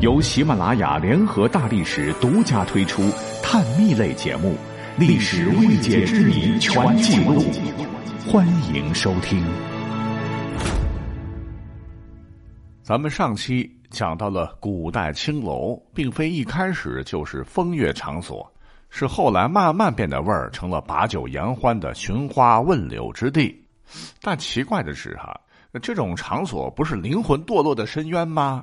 由喜马拉雅联合大历史独家推出探秘类节目《历史未解之谜全记录》，欢迎收听。咱们上期讲到了古代青楼，并非一开始就是风月场所，是后来慢慢变得味儿，成了把酒言欢的寻花问柳之地。但奇怪的是，哈，这种场所不是灵魂堕落的深渊吗？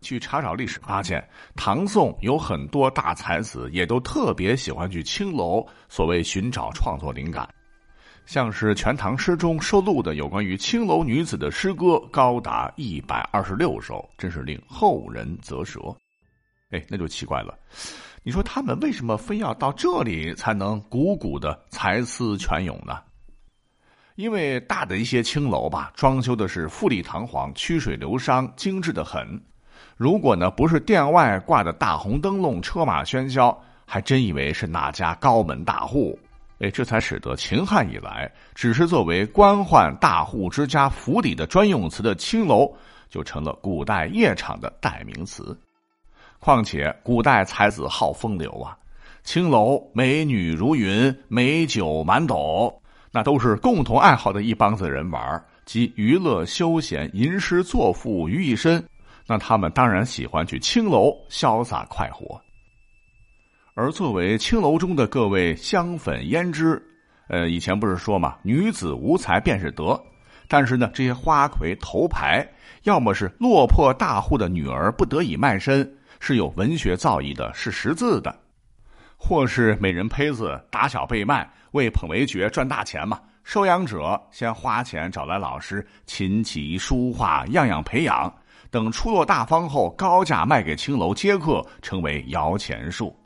去查找历史发现，唐宋有很多大才子也都特别喜欢去青楼，所谓寻找创作灵感。像是《全唐诗》中收录的有关于青楼女子的诗歌，高达一百二十六首，真是令后人啧舌。哎，那就奇怪了，你说他们为什么非要到这里才能汩汩的才思泉涌呢？因为大的一些青楼吧，装修的是富丽堂皇、曲水流觞、精致的很。如果呢不是店外挂的大红灯笼、车马喧嚣，还真以为是哪家高门大户。哎，这才使得秦汉以来，只是作为官宦大户之家府邸的专用词的青楼，就成了古代夜场的代名词。况且古代才子好风流啊，青楼美女如云，美酒满斗。那都是共同爱好的一帮子人玩，集娱乐、休闲、吟诗作赋于一身。那他们当然喜欢去青楼潇洒快活。而作为青楼中的各位香粉胭脂，呃，以前不是说嘛，女子无才便是德。但是呢，这些花魁头牌，要么是落魄大户的女儿不得已卖身，是有文学造诣的，是识字的。或是美人胚子打小被卖，为捧为爵赚大钱嘛。收养者先花钱找来老师，琴棋书画样样培养，等出落大方后，高价卖给青楼接客，成为摇钱树。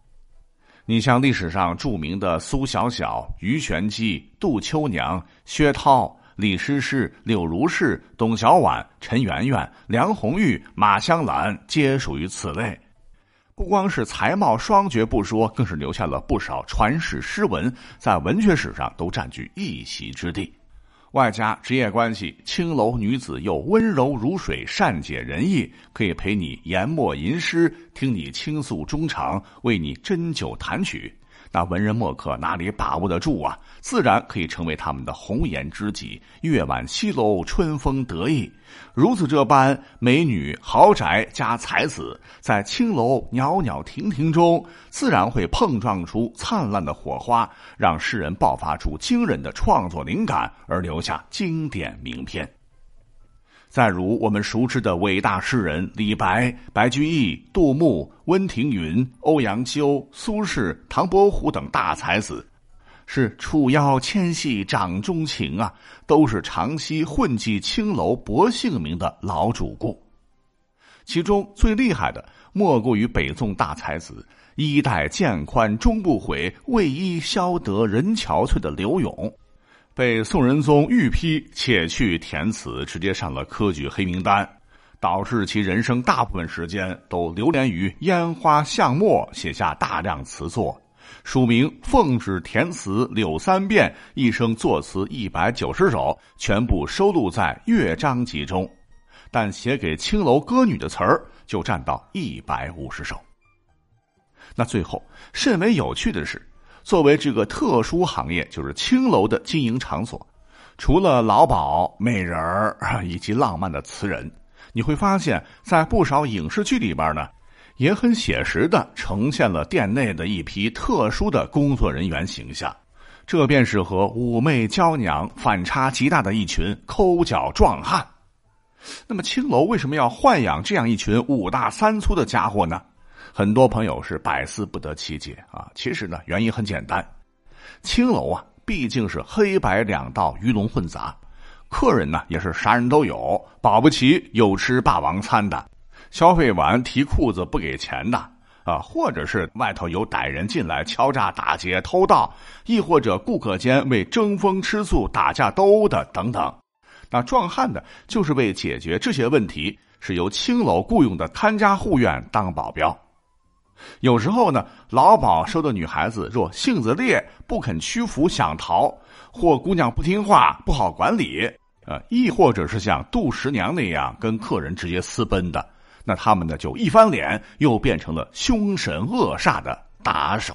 你像历史上著名的苏小小、鱼玄机、杜秋娘、薛涛、李师师、柳如是、董小宛、陈圆圆、梁红玉、马香兰，皆属于此类。不光是才貌双绝不说，更是留下了不少传世诗文，在文学史上都占据一席之地。外加职业关系，青楼女子又温柔如水，善解人意，可以陪你研墨吟诗，听你倾诉衷肠，为你斟酒弹曲。那文人墨客哪里把握得住啊？自然可以成为他们的红颜知己。月晚西楼，春风得意。如此这般，美女豪宅加才子，在青楼袅袅婷婷中，自然会碰撞出灿烂的火花，让诗人爆发出惊人的创作灵感，而留下经典名篇。再如我们熟知的伟大诗人李白、白居易、杜牧、温庭筠、欧阳修、苏轼、唐伯虎等大才子，是楚腰纤细掌中情啊，都是长期混迹青楼博姓名的老主顾。其中最厉害的，莫过于北宋大才子“衣带渐宽终不悔，为伊消得人憔悴”的刘永。被宋仁宗御批且去填词，直接上了科举黑名单，导致其人生大部分时间都流连于烟花巷陌，写下大量词作，署名奉旨填词柳三变，一生作词一百九十首，全部收录在《乐章集》中，但写给青楼歌女的词儿就占到一百五十首。那最后甚为有趣的是。作为这个特殊行业，就是青楼的经营场所，除了老鸨、美人儿以及浪漫的词人，你会发现在不少影视剧里边呢，也很写实的呈现了店内的一批特殊的工作人员形象。这便是和妩媚娇娘反差极大的一群抠脚壮汉。那么青楼为什么要豢养这样一群五大三粗的家伙呢？很多朋友是百思不得其解啊！其实呢，原因很简单，青楼啊毕竟是黑白两道鱼龙混杂，客人呢也是啥人都有，保不齐有吃霸王餐的，消费完提裤子不给钱的啊，或者是外头有歹人进来敲诈打劫偷盗，亦或者顾客间为争风吃醋打架斗殴的等等。那壮汉的，就是为解决这些问题，是由青楼雇佣的看家护院当保镖。有时候呢，老鸨收的女孩子若性子烈，不肯屈服，想逃；或姑娘不听话，不好管理，呃，亦或者是像杜十娘那样跟客人直接私奔的，那他们呢就一翻脸，又变成了凶神恶煞的打手。